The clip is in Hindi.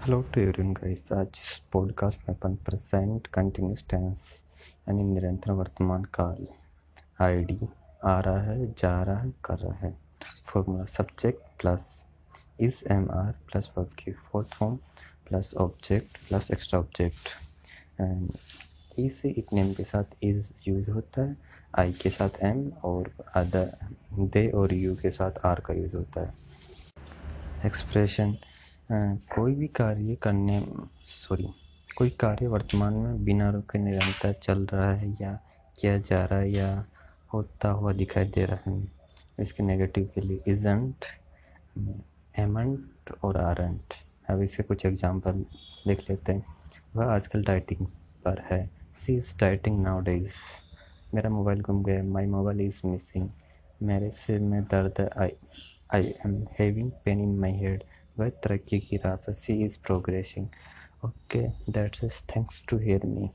हेलो टू एवरीवन गाइस आज इस पॉडकास्ट में अपन प्रेजेंट कंटिन्यूस टेंस यानी निरंतर वर्तमान काल आईडी आ रहा है, जा रहा है, कर रहा है। Formula subject plus is am are plus verb की fourth form plus object plus extra object and ई से एक नेम के साथ इज़ यूज़ होता है आई के साथ एम और अदर दे और यू के साथ आर का यूज़ होता है। एक्सप्रेशन कोई भी कार्य करने सॉरी कोई कार्य वर्तमान में बिना रुके निरंतर चल रहा है या किया जा रहा है या होता हुआ दिखाई दे रहा है। इसके नेगेटिव के लिए इजेंट एमेंट और आरंट अब इसे कुछ एग्जांपल देख लेते हैं। वह आजकल डाइटिंग पर है। She is dieting nowadays मेरा मोबाइल गुम गया। माई मोबाइल इज़ मिसिंग मेरे सिर में दर्द I I am having pain in my head वह तरक्की की राह पर she is progressing okay that's is thanks to hear me